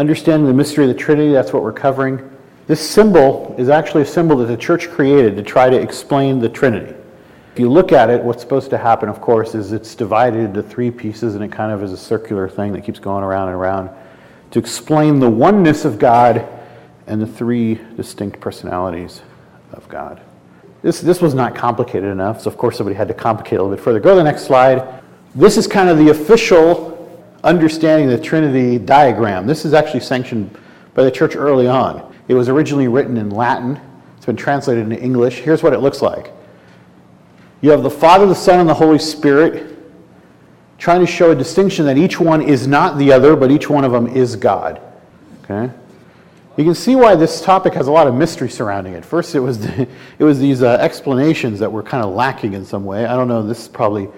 Understanding the mystery of the Trinity, that's what we're covering. This symbol is actually a symbol that the church created to try to explain the Trinity. If you look at it, what's supposed to happen, of course, is it's divided into three pieces and it kind of is a circular thing that keeps going around and around to explain the oneness of God and the three distinct personalities of God. This, this was not complicated enough, so of course somebody had to complicate it a little bit further. Go to the next slide. This is kind of the official understanding the Trinity diagram. This is actually sanctioned by the church early on. It was originally written in Latin, it's been translated into English. Here's what it looks like you have the Father, the Son, and the Holy Spirit trying to show a distinction that each one is not the other, but each one of them is God. Okay? You can see why this topic has a lot of mystery surrounding it. First, it was, the, it was these uh, explanations that were kind of lacking in some way. I don't know, this is probably,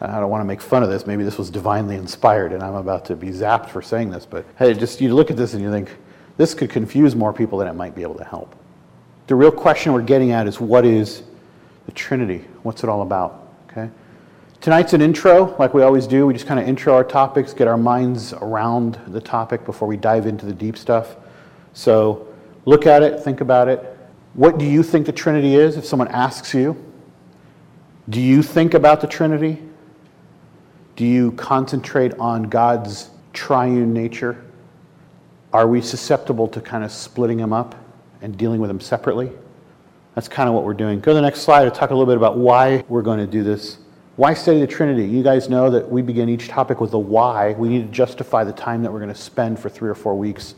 I don't want to make fun of this. Maybe this was divinely inspired, and I'm about to be zapped for saying this, but hey, just you look at this and you think, this could confuse more people than it might be able to help. The real question we're getting at is what is the Trinity? What's it all about? Okay? Tonight's an intro, like we always do. We just kind of intro our topics, get our minds around the topic before we dive into the deep stuff. So look at it, think about it. What do you think the Trinity is if someone asks you? Do you think about the Trinity? Do you concentrate on God's triune nature? Are we susceptible to kind of splitting them up and dealing with them separately? That's kind of what we're doing. Go to the next slide to talk a little bit about why we're going to do this. Why study the Trinity? You guys know that we begin each topic with a why. We need to justify the time that we're going to spend for three or four weeks.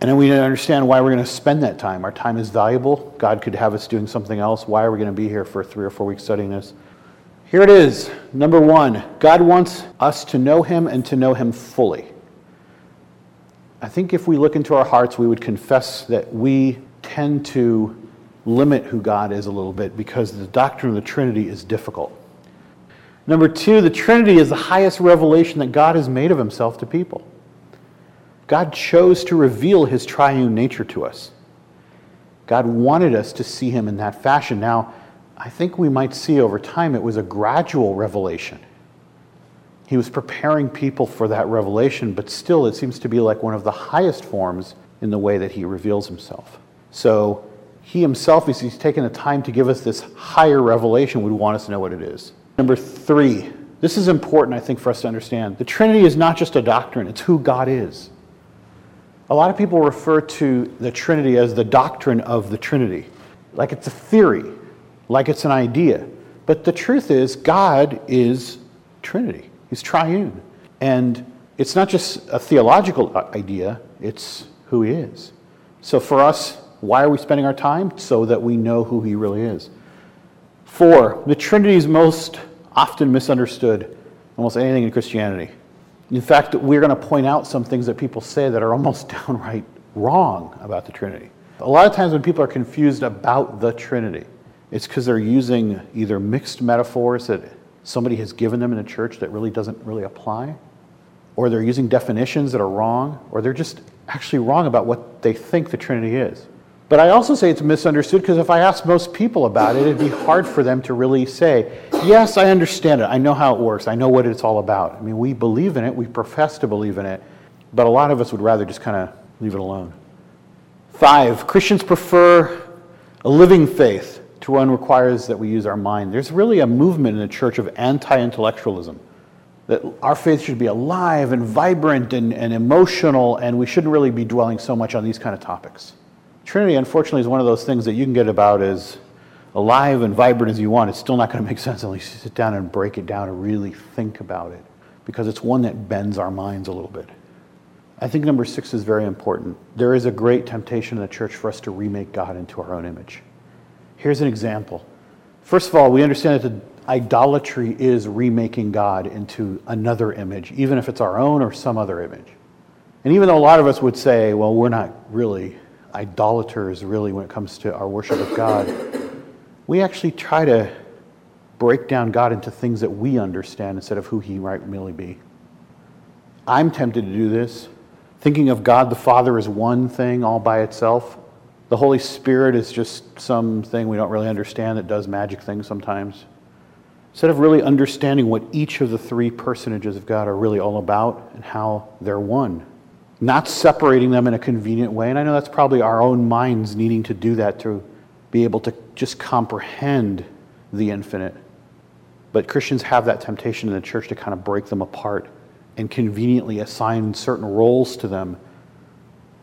And then we need to understand why we're going to spend that time. Our time is valuable. God could have us doing something else. Why are we going to be here for three or four weeks studying this? Here it is. Number one God wants us to know Him and to know Him fully. I think if we look into our hearts, we would confess that we tend to limit who God is a little bit because the doctrine of the Trinity is difficult. Number two, the Trinity is the highest revelation that God has made of himself to people. God chose to reveal his triune nature to us. God wanted us to see him in that fashion. Now, I think we might see over time it was a gradual revelation. He was preparing people for that revelation, but still it seems to be like one of the highest forms in the way that he reveals himself. So, he himself, as he's taken the time to give us this higher revelation, would want us to know what it is. Number three, this is important, I think, for us to understand. The Trinity is not just a doctrine, it's who God is. A lot of people refer to the Trinity as the doctrine of the Trinity, like it's a theory, like it's an idea. But the truth is, God is Trinity, He's triune. And it's not just a theological idea, it's who He is. So for us, why are we spending our time? So that we know who he really is. Four, the Trinity is most often misunderstood, almost anything in Christianity. In fact, we're going to point out some things that people say that are almost downright wrong about the Trinity. A lot of times when people are confused about the Trinity, it's because they're using either mixed metaphors that somebody has given them in a church that really doesn't really apply, or they're using definitions that are wrong, or they're just actually wrong about what they think the Trinity is. But I also say it's misunderstood because if I ask most people about it, it'd be hard for them to really say, Yes, I understand it. I know how it works. I know what it's all about. I mean, we believe in it, we profess to believe in it, but a lot of us would rather just kind of leave it alone. Five, Christians prefer a living faith one requires that we use our mind. There's really a movement in the church of anti intellectualism. That our faith should be alive and vibrant and, and emotional, and we shouldn't really be dwelling so much on these kind of topics. Trinity, unfortunately, is one of those things that you can get about as alive and vibrant as you want. It's still not going to make sense unless you sit down and break it down and really think about it because it's one that bends our minds a little bit. I think number six is very important. There is a great temptation in the church for us to remake God into our own image. Here's an example. First of all, we understand that idolatry is remaking God into another image, even if it's our own or some other image. And even though a lot of us would say, well, we're not really idolaters, really, when it comes to our worship of God. We actually try to break down God into things that we understand instead of who He might really be. I'm tempted to do this, thinking of God the Father as one thing all by itself. The Holy Spirit is just something we don't really understand that does magic things sometimes. Instead of really understanding what each of the three personages of God are really all about and how they're one. not separating them in a convenient way. And I know that's probably our own minds needing to do that to be able to just comprehend the infinite. But Christians have that temptation in the church to kind of break them apart and conveniently assign certain roles to them,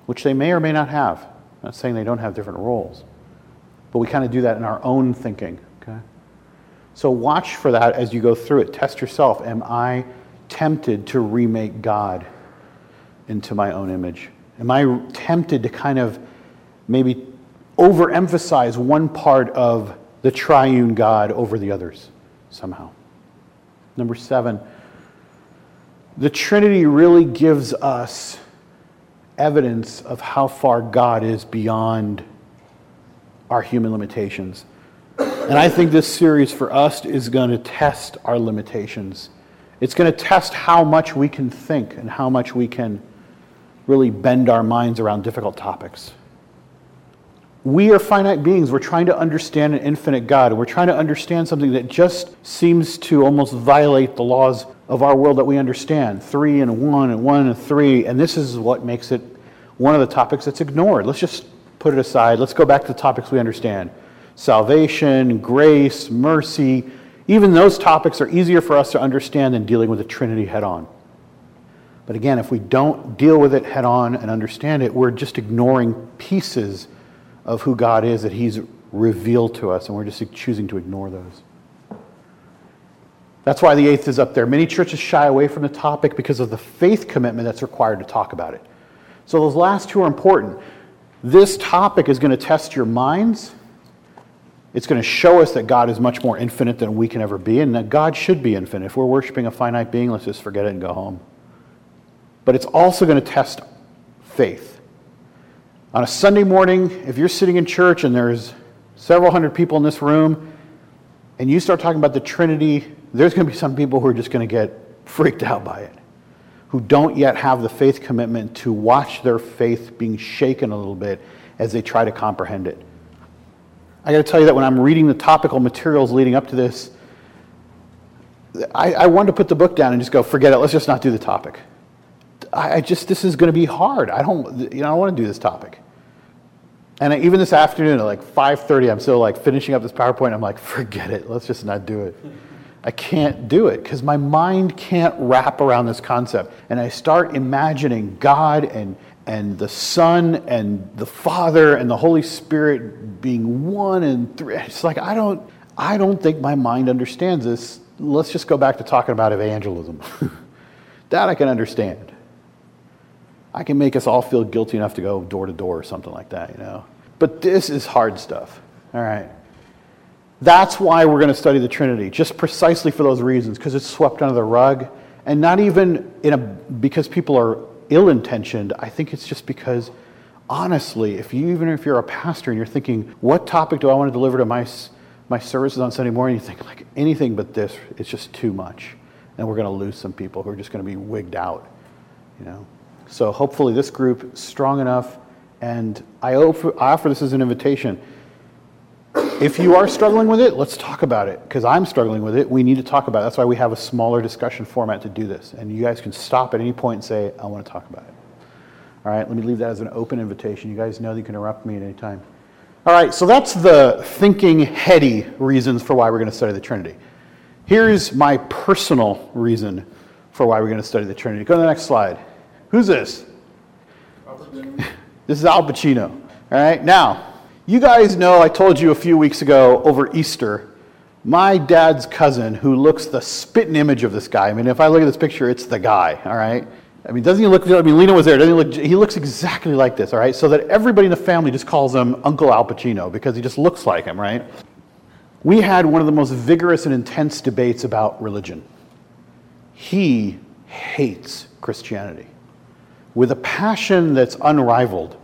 which they may or may not have. I'm not saying they don't have different roles, but we kind of do that in our own thinking. Okay? So watch for that as you go through it. Test yourself. Am I tempted to remake God into my own image? Am I tempted to kind of maybe overemphasize one part of the triune God over the others somehow? Number seven, the Trinity really gives us evidence of how far God is beyond our human limitations. And I think this series for us is going to test our limitations. It's going to test how much we can think and how much we can really bend our minds around difficult topics. We are finite beings. We're trying to understand an infinite God. We're trying to understand something that just seems to almost violate the laws of our world that we understand three and one, and one and three. And this is what makes it one of the topics that's ignored. Let's just put it aside. Let's go back to the topics we understand salvation, grace, mercy. Even those topics are easier for us to understand than dealing with the Trinity head on. But again, if we don't deal with it head on and understand it, we're just ignoring pieces of who God is that He's revealed to us, and we're just choosing to ignore those. That's why the eighth is up there. Many churches shy away from the topic because of the faith commitment that's required to talk about it. So those last two are important. This topic is going to test your minds. It's going to show us that God is much more infinite than we can ever be, and that God should be infinite. If we're worshiping a finite being, let's just forget it and go home. But it's also going to test faith. On a Sunday morning, if you're sitting in church and there's several hundred people in this room, and you start talking about the Trinity, there's going to be some people who are just going to get freaked out by it, who don't yet have the faith commitment to watch their faith being shaken a little bit as they try to comprehend it. I got to tell you that when I'm reading the topical materials leading up to this, I, I wanted to put the book down and just go, forget it, let's just not do the topic. I just, this is going to be hard. I don't, you know, I don't want to do this topic. And I, even this afternoon at like 5.30, I'm still like finishing up this PowerPoint. I'm like, forget it. Let's just not do it. I can't do it because my mind can't wrap around this concept. And I start imagining God and, and the Son and the Father and the Holy Spirit being one and three. It's like, I don't, I don't think my mind understands this. Let's just go back to talking about evangelism. that I can understand. I can make us all feel guilty enough to go door to door or something like that, you know. But this is hard stuff. All right. That's why we're going to study the Trinity, just precisely for those reasons, because it's swept under the rug, and not even in a because people are ill-intentioned. I think it's just because, honestly, if you even if you're a pastor and you're thinking, what topic do I want to deliver to my my services on Sunday morning? You think like anything but this, it's just too much, and we're going to lose some people who are just going to be wigged out, you know. So hopefully this group is strong enough, and I offer, I offer this as an invitation. If you are struggling with it, let's talk about it, because I'm struggling with it. We need to talk about it. That's why we have a smaller discussion format to do this. And you guys can stop at any point and say, I want to talk about it. All right, let me leave that as an open invitation. You guys know that you can interrupt me at any time. All right, so that's the thinking, heady reasons for why we're going to study the Trinity. Here's my personal reason for why we're going to study the Trinity. Go to the next slide. Who's this? this is Al Pacino. All right, now, you guys know I told you a few weeks ago over Easter, my dad's cousin, who looks the spitting image of this guy. I mean, if I look at this picture, it's the guy, all right? I mean, doesn't he look, I mean, Lena was there, doesn't he look, he looks exactly like this, all right? So that everybody in the family just calls him Uncle Al Pacino because he just looks like him, right? We had one of the most vigorous and intense debates about religion. He hates Christianity with a passion that's unrivaled.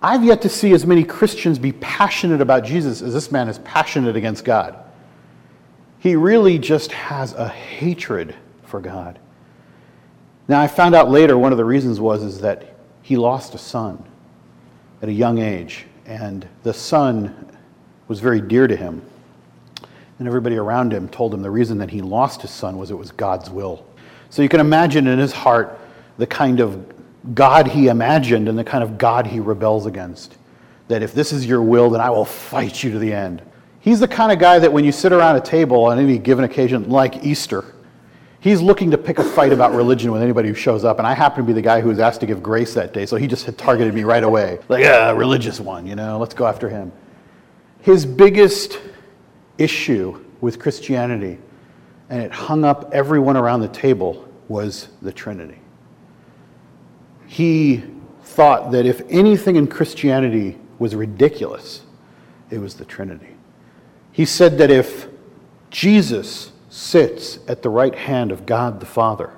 I've yet to see as many Christians be passionate about Jesus as this man is passionate against God. He really just has a hatred for God. Now, I found out later one of the reasons was is that he lost a son at a young age, and the son was very dear to him. And everybody around him told him the reason that he lost his son was it was God's will. So you can imagine in his heart the kind of God he imagined and the kind of God he rebels against. That if this is your will, then I will fight you to the end. He's the kind of guy that when you sit around a table on any given occasion, like Easter, he's looking to pick a fight about religion with anybody who shows up. And I happen to be the guy who was asked to give grace that day, so he just had targeted me right away. Like, yeah, religious one, you know, let's go after him. His biggest issue with Christianity, and it hung up everyone around the table, was the Trinity. He thought that if anything in Christianity was ridiculous, it was the Trinity. He said that if Jesus sits at the right hand of God the Father,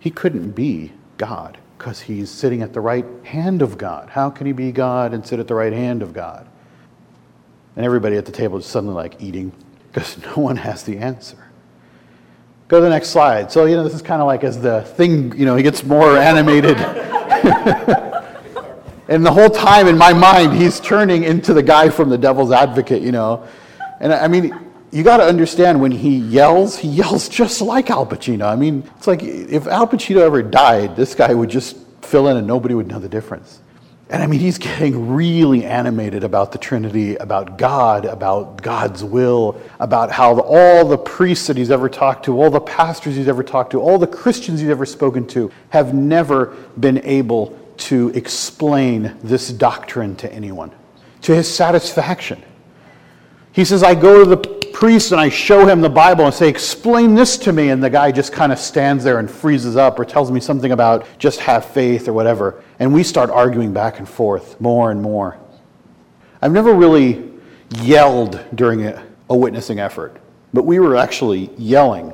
he couldn't be God because he's sitting at the right hand of God. How can he be God and sit at the right hand of God? And everybody at the table is suddenly like eating because no one has the answer. Go to the next slide. So, you know, this is kind of like as the thing, you know, he gets more animated. and the whole time in my mind, he's turning into the guy from the devil's advocate, you know. And I mean, you got to understand when he yells, he yells just like Al Pacino. I mean, it's like if Al Pacino ever died, this guy would just fill in and nobody would know the difference. And I mean, he's getting really animated about the Trinity, about God, about God's will, about how all the priests that he's ever talked to, all the pastors he's ever talked to, all the Christians he's ever spoken to have never been able to explain this doctrine to anyone to his satisfaction. He says, I go to the priest and I show him the Bible and say, Explain this to me. And the guy just kind of stands there and freezes up or tells me something about just have faith or whatever. And we start arguing back and forth more and more. I've never really yelled during a, a witnessing effort, but we were actually yelling.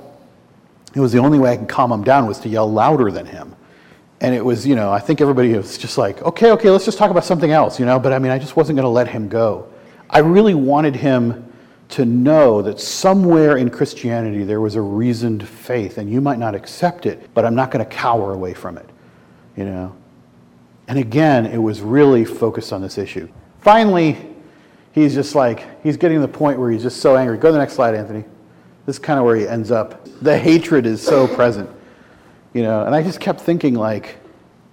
It was the only way I could calm him down was to yell louder than him. And it was, you know, I think everybody was just like, okay, okay, let's just talk about something else, you know, but I mean, I just wasn't going to let him go. I really wanted him to know that somewhere in Christianity there was a reasoned faith, and you might not accept it, but I'm not going to cower away from it, you know. And again, it was really focused on this issue. Finally, he's just like, he's getting to the point where he's just so angry. Go to the next slide, Anthony. This is kind of where he ends up. The hatred is so present, you know. And I just kept thinking, like,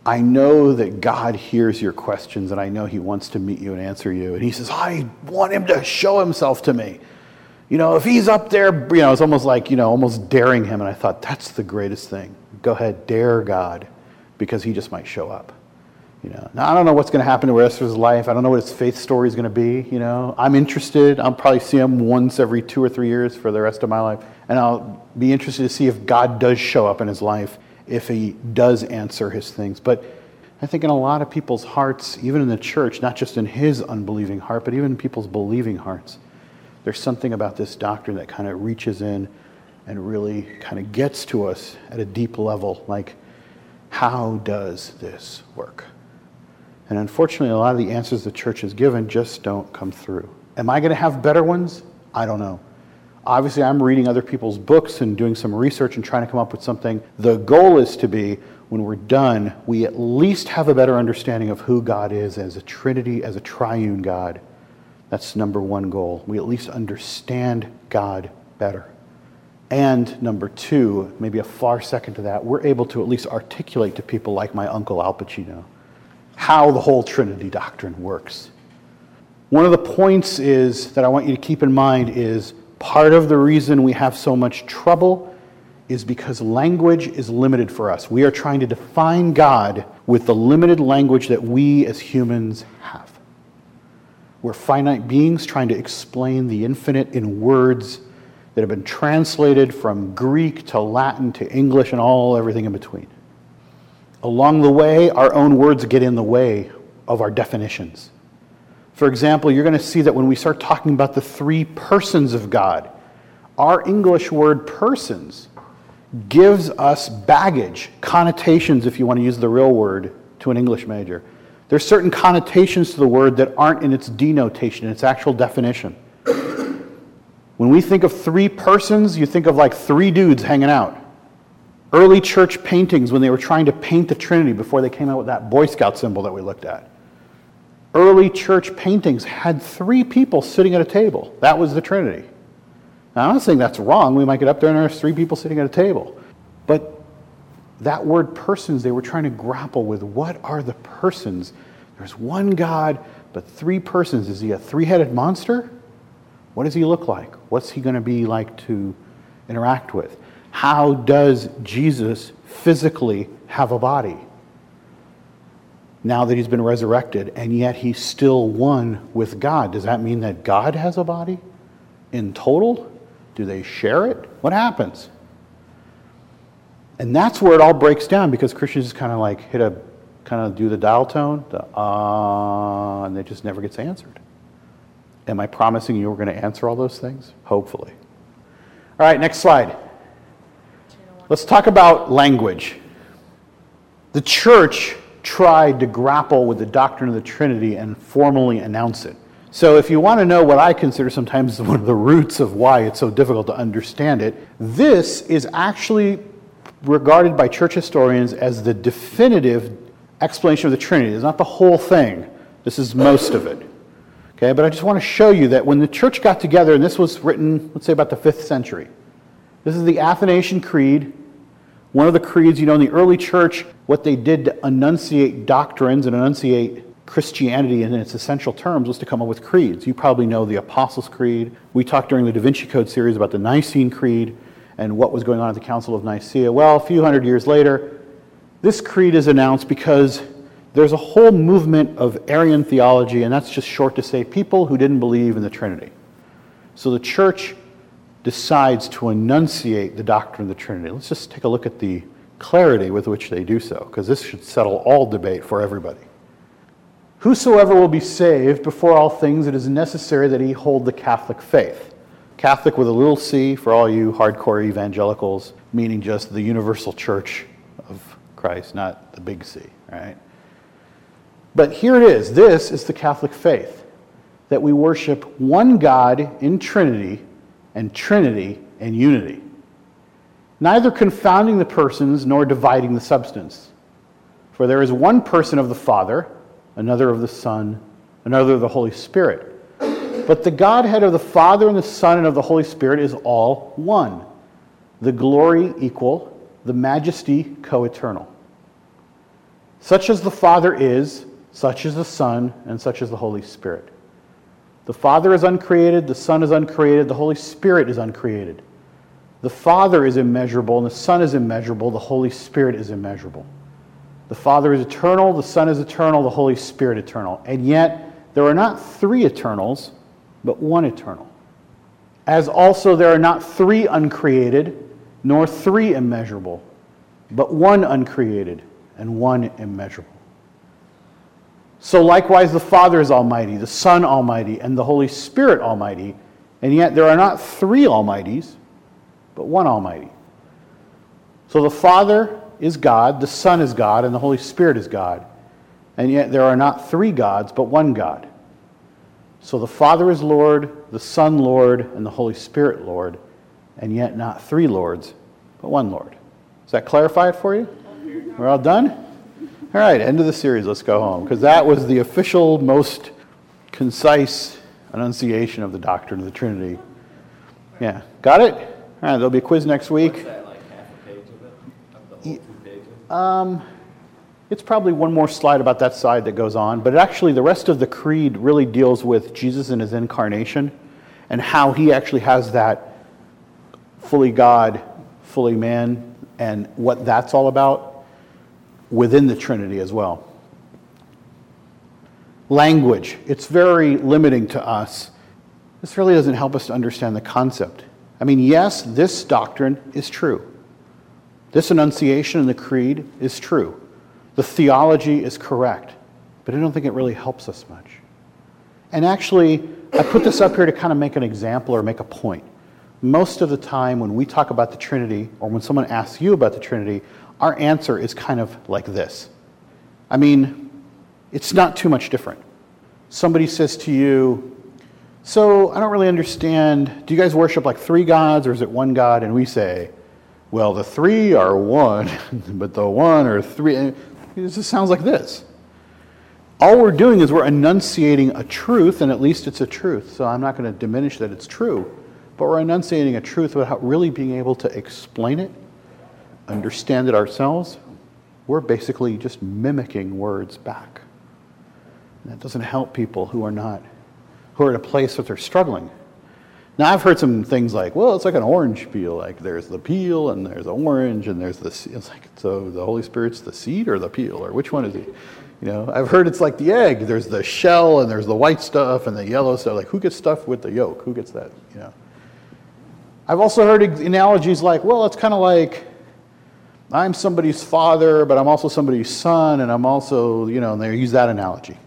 I know that God hears your questions and I know He wants to meet you and answer you. And He says, I want Him to show Himself to me. You know, if He's up there, you know, it's almost like, you know, almost daring Him. And I thought, that's the greatest thing. Go ahead, dare God because He just might show up. You know, now I don't know what's going to happen to his life. I don't know what his faith story is going to be. You know, I'm interested. I'll probably see him once every two or three years for the rest of my life, and I'll be interested to see if God does show up in his life if he does answer his things. But I think in a lot of people's hearts, even in the church, not just in his unbelieving heart, but even in people's believing hearts, there's something about this doctrine that kind of reaches in and really kind of gets to us at a deep level like, how does this work? And unfortunately, a lot of the answers the church has given just don't come through. Am I going to have better ones? I don't know. Obviously, I'm reading other people's books and doing some research and trying to come up with something. The goal is to be, when we're done, we at least have a better understanding of who God is as a Trinity, as a triune God. That's number one goal. We at least understand God better. And number two, maybe a far second to that, we're able to at least articulate to people like my uncle Al Pacino how the whole Trinity doctrine works. One of the points is that I want you to keep in mind is Part of the reason we have so much trouble is because language is limited for us. We are trying to define God with the limited language that we as humans have. We're finite beings trying to explain the infinite in words that have been translated from Greek to Latin to English and all everything in between. Along the way, our own words get in the way of our definitions. For example, you're going to see that when we start talking about the three persons of God, our English word persons gives us baggage, connotations, if you want to use the real word, to an English major. There's certain connotations to the word that aren't in its denotation, its actual definition. When we think of three persons, you think of like three dudes hanging out. Early church paintings, when they were trying to paint the Trinity before they came out with that Boy Scout symbol that we looked at early church paintings had three people sitting at a table. That was the Trinity. Now, I'm not saying that's wrong. We might get up there and there's three people sitting at a table. But that word persons, they were trying to grapple with what are the persons? There's one God, but three persons. Is he a three headed monster? What does he look like? What's he going to be like to interact with? How does Jesus physically have a body? Now that he's been resurrected, and yet he's still one with God. Does that mean that God has a body in total? Do they share it? What happens? And that's where it all breaks down because Christians just kind of like hit a, kind of do the dial tone, the ah, uh, and it just never gets answered. Am I promising you we're going to answer all those things? Hopefully. All right, next slide. Let's talk about language. The church tried to grapple with the doctrine of the Trinity and formally announce it. So, if you want to know what I consider sometimes one of the roots of why it's so difficult to understand it, this is actually regarded by church historians as the definitive explanation of the Trinity. It's not the whole thing, this is most of it. Okay, but I just want to show you that when the church got together, and this was written, let's say, about the fifth century, this is the Athanasian Creed. One of the creeds, you know, in the early church, what they did to enunciate doctrines and enunciate Christianity in its essential terms was to come up with creeds. You probably know the Apostles' Creed. We talked during the Da Vinci Code series about the Nicene Creed and what was going on at the Council of Nicaea. Well, a few hundred years later, this creed is announced because there's a whole movement of Arian theology, and that's just short to say people who didn't believe in the Trinity. So the church decides to enunciate the doctrine of the Trinity. Let's just take a look at the clarity with which they do so, because this should settle all debate for everybody. Whosoever will be saved before all things, it is necessary that he hold the Catholic faith Catholic with a little c for all you hardcore evangelicals, meaning just the universal church of Christ, not the big C, right? But here it is. This is the Catholic faith that we worship one God in Trinity and Trinity and unity, neither confounding the persons nor dividing the substance. For there is one person of the Father, another of the Son, another of the Holy Spirit but the Godhead of the Father and the Son and of the Holy Spirit is all one. The glory equal, the majesty co eternal. Such as the Father is, such is the Son, and such is the Holy Spirit. The Father is uncreated, the Son is uncreated, the Holy Spirit is uncreated. The Father is immeasurable, and the Son is immeasurable, the Holy Spirit is immeasurable. The Father is eternal, the Son is eternal, the Holy Spirit eternal. And yet, there are not three eternals, but one eternal. As also there are not three uncreated, nor three immeasurable, but one uncreated and one immeasurable. So likewise, the Father is Almighty, the Son Almighty, and the Holy Spirit Almighty, and yet there are not three Almighties, but one Almighty. So the Father is God, the Son is God, and the Holy Spirit is God, and yet there are not three gods, but one God. So the Father is Lord, the Son Lord, and the Holy Spirit Lord, and yet not three Lords, but one Lord. Does that clarify it for you? We're all done? All right, end of the series. Let's go home. Because that was the official, most concise enunciation of the doctrine of the Trinity. Yeah. Got it? All right, there'll be a quiz next week. That, like half a page of it? Um, it's probably one more slide about that side that goes on, but actually, the rest of the creed really deals with Jesus and his incarnation and how he actually has that fully God, fully man, and what that's all about within the Trinity as well. Language, it's very limiting to us. This really doesn't help us to understand the concept. I mean, yes, this doctrine is true. This enunciation in the creed is true. The theology is correct, but I don't think it really helps us much. And actually, I put this up here to kind of make an example or make a point. Most of the time, when we talk about the Trinity, or when someone asks you about the Trinity, our answer is kind of like this. I mean, it's not too much different. Somebody says to you, So I don't really understand. Do you guys worship like three gods, or is it one God? And we say, Well, the three are one, but the one are three. It just sounds like this. All we're doing is we're enunciating a truth, and at least it's a truth. So I'm not going to diminish that it's true, but we're enunciating a truth without really being able to explain it, understand it ourselves, we're basically just mimicking words back. And that doesn't help people who are not, who are in a place that they're struggling. Now, I've heard some things like, well, it's like an orange peel. Like there's the peel and there's the orange and there's the, it's like, so the Holy Spirit's the seed or the peel or which one is he? You know, I've heard it's like the egg. There's the shell and there's the white stuff and the yellow stuff. Like who gets stuff with the yolk? Who gets that? You know. I've also heard analogies like, well, it's kind of like I'm somebody's father, but I'm also somebody's son, and I'm also, you know, and they use that analogy.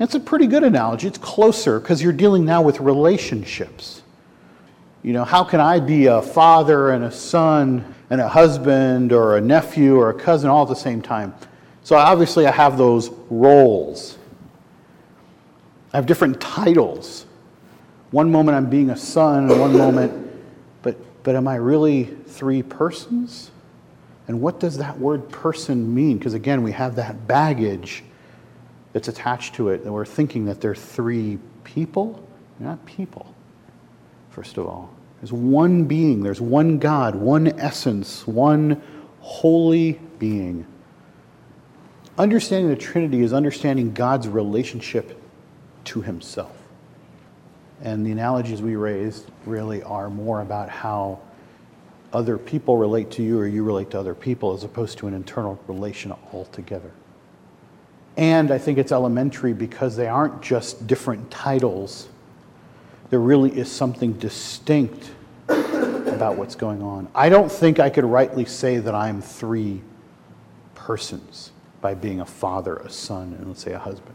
It's a pretty good analogy. It's closer because you're dealing now with relationships. You know, how can I be a father and a son and a husband or a nephew or a cousin all at the same time? So obviously, I have those roles. I have different titles. One moment I'm being a son, and one moment, but, but am I really three persons? And what does that word person mean? Because again, we have that baggage that's attached to it, and we're thinking that they're three people. They're not people, first of all. There's one being, there's one God, one essence, one holy being. Understanding the Trinity is understanding God's relationship to himself. And the analogies we raised really are more about how other people relate to you or you relate to other people as opposed to an internal relation altogether. And I think it's elementary because they aren't just different titles. There really is something distinct about what's going on. I don't think I could rightly say that I'm three persons by being a father, a son, and let's say a husband.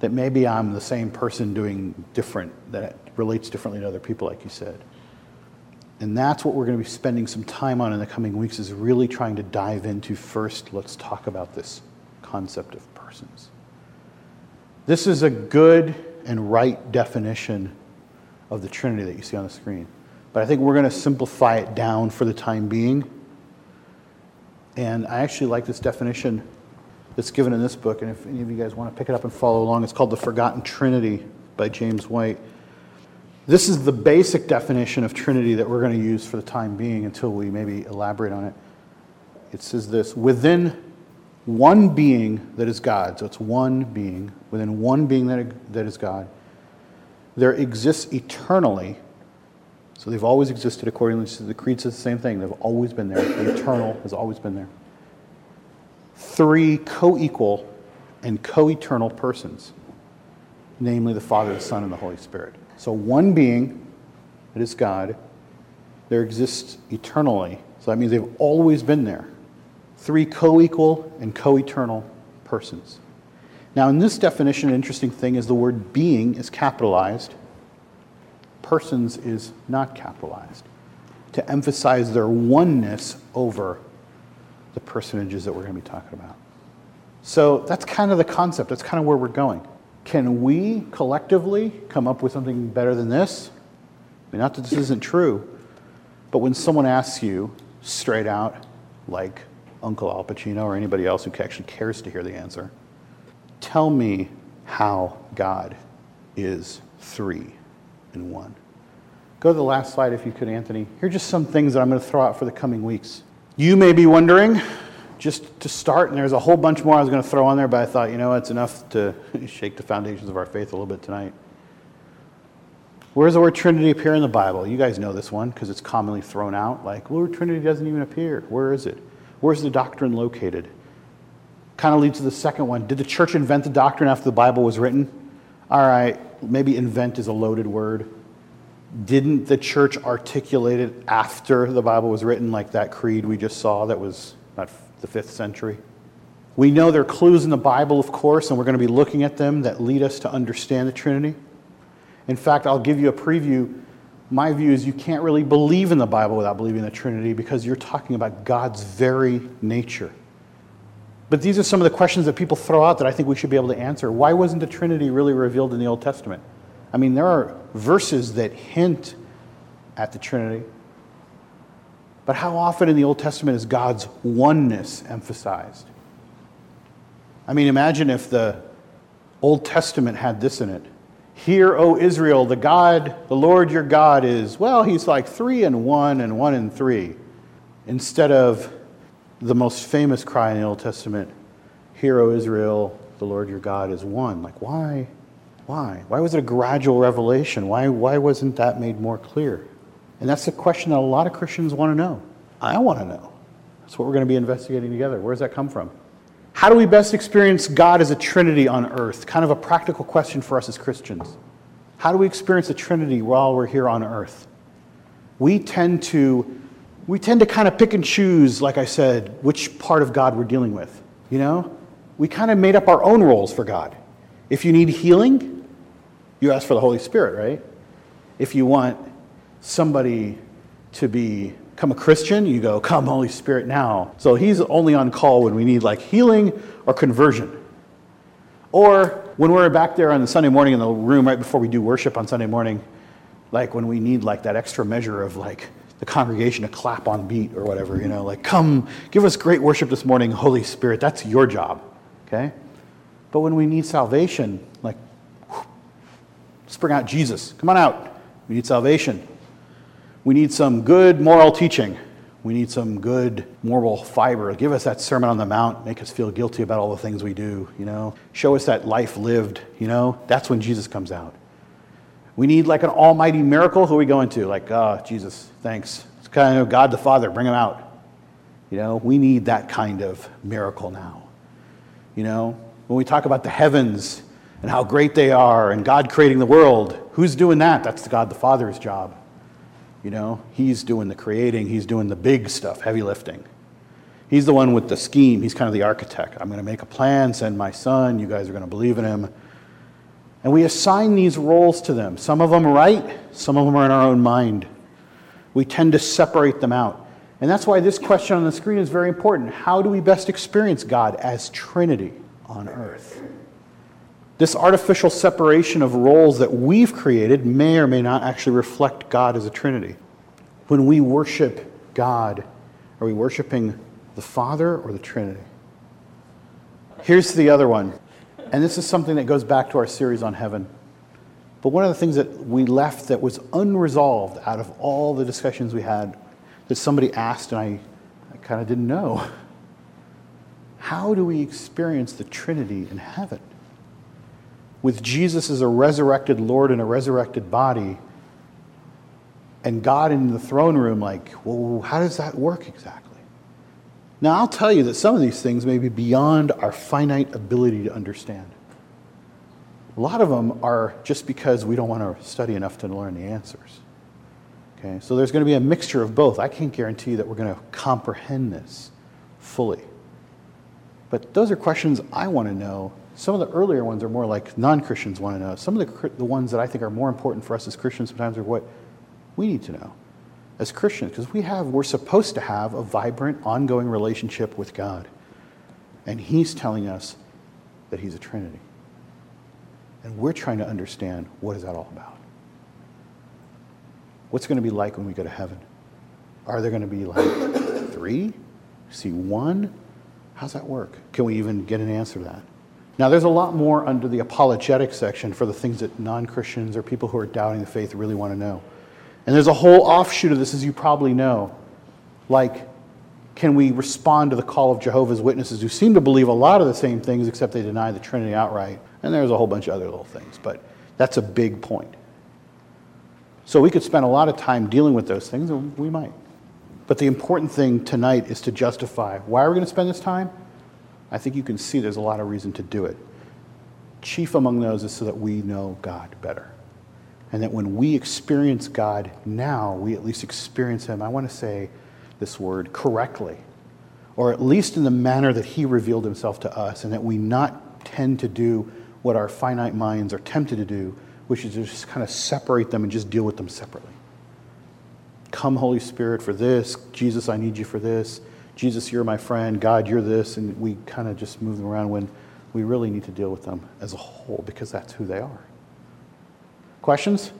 That maybe I'm the same person doing different, that relates differently to other people, like you said. And that's what we're going to be spending some time on in the coming weeks is really trying to dive into first. Let's talk about this concept of persons. This is a good and right definition of the Trinity that you see on the screen. But I think we're going to simplify it down for the time being. And I actually like this definition that's given in this book. And if any of you guys want to pick it up and follow along, it's called The Forgotten Trinity by James White. This is the basic definition of Trinity that we're going to use for the time being until we maybe elaborate on it. It says this within one being that is God, so it's one being, within one being that, that is God, there exists eternally. So they've always existed accordingly. to the Creed says the same thing. They've always been there. The eternal has always been there. Three co equal and co eternal persons, namely the Father, the Son, and the Holy Spirit. So, one being, that is God, there exists eternally. So that means they've always been there. Three co equal and co eternal persons. Now, in this definition, an interesting thing is the word being is capitalized, persons is not capitalized, to emphasize their oneness over the personages that we're going to be talking about. So that's kind of the concept, that's kind of where we're going. Can we collectively come up with something better than this? I mean, not that this isn't true, but when someone asks you straight out, like Uncle Al Pacino or anybody else who actually cares to hear the answer, tell me how God is three in one. Go to the last slide if you could, Anthony. Here are just some things that I'm going to throw out for the coming weeks. You may be wondering, just to start, and there's a whole bunch more I was going to throw on there, but I thought, you know, it's enough to shake the foundations of our faith a little bit tonight. Where does the word Trinity appear in the Bible? You guys know this one because it's commonly thrown out. Like, well, Trinity doesn't even appear. Where is it? Where's the doctrine located? Kind of leads to the second one. Did the church invent the doctrine after the Bible was written? All right, maybe invent is a loaded word. Didn't the church articulate it after the Bible was written, like that creed we just saw that was not the fifth century. We know there are clues in the Bible, of course, and we're going to be looking at them that lead us to understand the Trinity. In fact, I'll give you a preview. My view is you can't really believe in the Bible without believing in the Trinity because you're talking about God's very nature. But these are some of the questions that people throw out that I think we should be able to answer. Why wasn't the Trinity really revealed in the Old Testament? I mean, there are verses that hint at the Trinity. But how often in the Old Testament is God's oneness emphasized? I mean, imagine if the Old Testament had this in it. Hear, O Israel, the God, the Lord your God is, well, he's like three and one and one and three. instead of the most famous cry in the Old Testament, Hear, O Israel, the Lord your God is one. Like, why? Why? Why was it a gradual revelation? Why, why wasn't that made more clear? And that's the question that a lot of Christians want to know. I want to know. That's what we're going to be investigating together. Where does that come from? How do we best experience God as a Trinity on earth? Kind of a practical question for us as Christians. How do we experience the Trinity while we're here on earth? We tend to we tend to kind of pick and choose, like I said, which part of God we're dealing with. You know? We kind of made up our own roles for God. If you need healing, you ask for the Holy Spirit, right? If you want somebody to be, become a Christian, you go, Come, Holy Spirit, now. So he's only on call when we need like healing or conversion. Or when we're back there on the Sunday morning in the room right before we do worship on Sunday morning, like when we need like that extra measure of like the congregation to clap on beat or whatever, you know, like, come, give us great worship this morning, Holy Spirit. That's your job, okay? But when we need salvation, like, let's bring out Jesus. Come on out. We need salvation. We need some good moral teaching. We need some good moral fiber. Give us that Sermon on the Mount, make us feel guilty about all the things we do, you know. Show us that life lived, you know. That's when Jesus comes out. We need like an almighty miracle. Who are we going to? Like, oh, Jesus, thanks. It's kind of God the Father, bring him out. You know, we need that kind of miracle now. You know, when we talk about the heavens and how great they are and God creating the world, who's doing that? That's God the Father's job. You know, He's doing the creating, He's doing the big stuff, heavy lifting. He's the one with the scheme, He's kind of the architect. I'm going to make a plan, send my son, you guys are going to believe in Him. And we assign these roles to them. Some of them are right, some of them are in our own mind. We tend to separate them out. And that's why this question on the screen is very important. How do we best experience God as Trinity on earth? This artificial separation of roles that we've created may or may not actually reflect God as a Trinity. When we worship God, are we worshiping the Father or the Trinity? Here's the other one and this is something that goes back to our series on heaven. But one of the things that we left that was unresolved out of all the discussions we had that somebody asked and I, I kind of didn't know. How do we experience the Trinity in heaven? With Jesus as a resurrected Lord in a resurrected body, and God in the throne room, like, well, how does that work exactly? Now, I'll tell you that some of these things may be beyond our finite ability to understand. A lot of them are just because we don't want to study enough to learn the answers. Okay, so there's going to be a mixture of both. I can't guarantee that we're going to comprehend this fully. But those are questions I want to know. Some of the earlier ones are more like non Christians want to know. Some of the, the ones that I think are more important for us as Christians sometimes are what we need to know as Christians because we have we're supposed to have a vibrant ongoing relationship with God. And he's telling us that he's a trinity. And we're trying to understand what is that all about? What's going to be like when we go to heaven? Are there going to be like 3? See 1? How's that work? Can we even get an answer to that? Now, there's a lot more under the apologetic section for the things that non Christians or people who are doubting the faith really want to know. And there's a whole offshoot of this, as you probably know. Like, can we respond to the call of Jehovah's Witnesses who seem to believe a lot of the same things, except they deny the Trinity outright? And there's a whole bunch of other little things, but that's a big point. So we could spend a lot of time dealing with those things, and we might. But the important thing tonight is to justify why are we going to spend this time? I think you can see there's a lot of reason to do it. Chief among those is so that we know God better and that when we experience God now, we at least experience Him, I want to say this word correctly, or at least in the manner that He revealed Himself to us, and that we not tend to do what our finite minds are tempted to do, which is just kind of separate them and just deal with them separately. Come, Holy Spirit, for this. Jesus, I need you for this. Jesus, you're my friend. God, you're this. And we kind of just move them around when we really need to deal with them as a whole because that's who they are. Questions?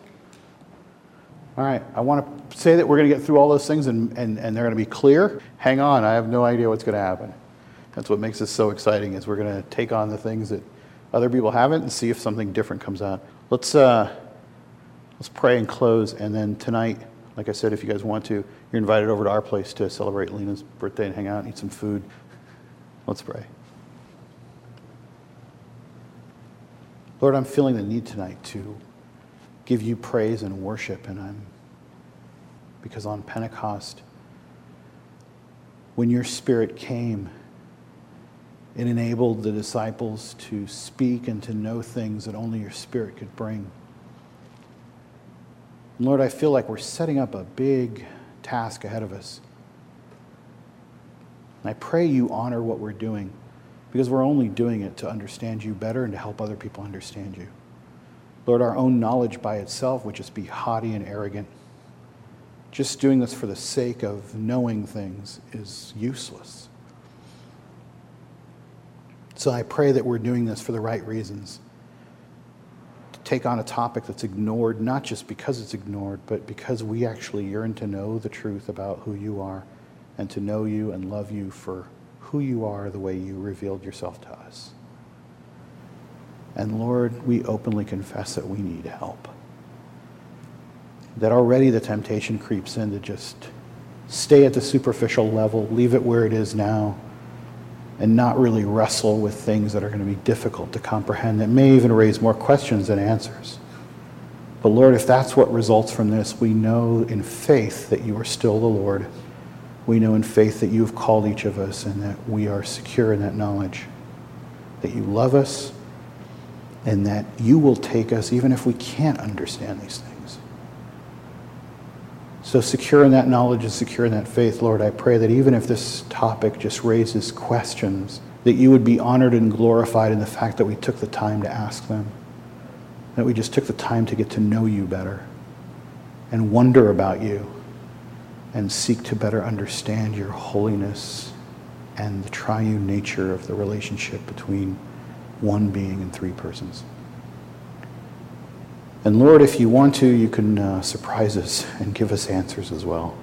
All right, I want to say that we're going to get through all those things and, and, and they're going to be clear. Hang on, I have no idea what's going to happen. That's what makes this so exciting is we're going to take on the things that other people haven't and see if something different comes out. Let's, uh, let's pray and close, and then tonight Like I said, if you guys want to, you're invited over to our place to celebrate Lena's birthday and hang out and eat some food. Let's pray. Lord, I'm feeling the need tonight to give you praise and worship, and I'm because on Pentecost, when your spirit came, it enabled the disciples to speak and to know things that only your spirit could bring. And Lord, I feel like we're setting up a big task ahead of us. And I pray you honor what we're doing because we're only doing it to understand you better and to help other people understand you. Lord, our own knowledge by itself would just be haughty and arrogant. Just doing this for the sake of knowing things is useless. So I pray that we're doing this for the right reasons. Take on a topic that's ignored, not just because it's ignored, but because we actually yearn to know the truth about who you are and to know you and love you for who you are the way you revealed yourself to us. And Lord, we openly confess that we need help. That already the temptation creeps in to just stay at the superficial level, leave it where it is now and not really wrestle with things that are going to be difficult to comprehend, that may even raise more questions than answers. But Lord, if that's what results from this, we know in faith that you are still the Lord. We know in faith that you have called each of us and that we are secure in that knowledge, that you love us, and that you will take us even if we can't understand these things. So, secure in that knowledge and secure in that faith, Lord, I pray that even if this topic just raises questions, that you would be honored and glorified in the fact that we took the time to ask them, that we just took the time to get to know you better and wonder about you and seek to better understand your holiness and the triune nature of the relationship between one being and three persons. And Lord, if you want to, you can uh, surprise us and give us answers as well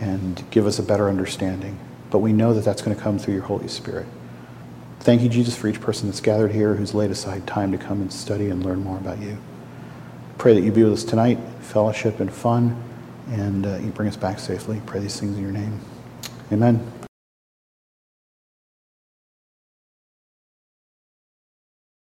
and give us a better understanding. But we know that that's going to come through your Holy Spirit. Thank you, Jesus, for each person that's gathered here who's laid aside time to come and study and learn more about you. Pray that you be with us tonight, fellowship and fun, and uh, you bring us back safely. Pray these things in your name. Amen.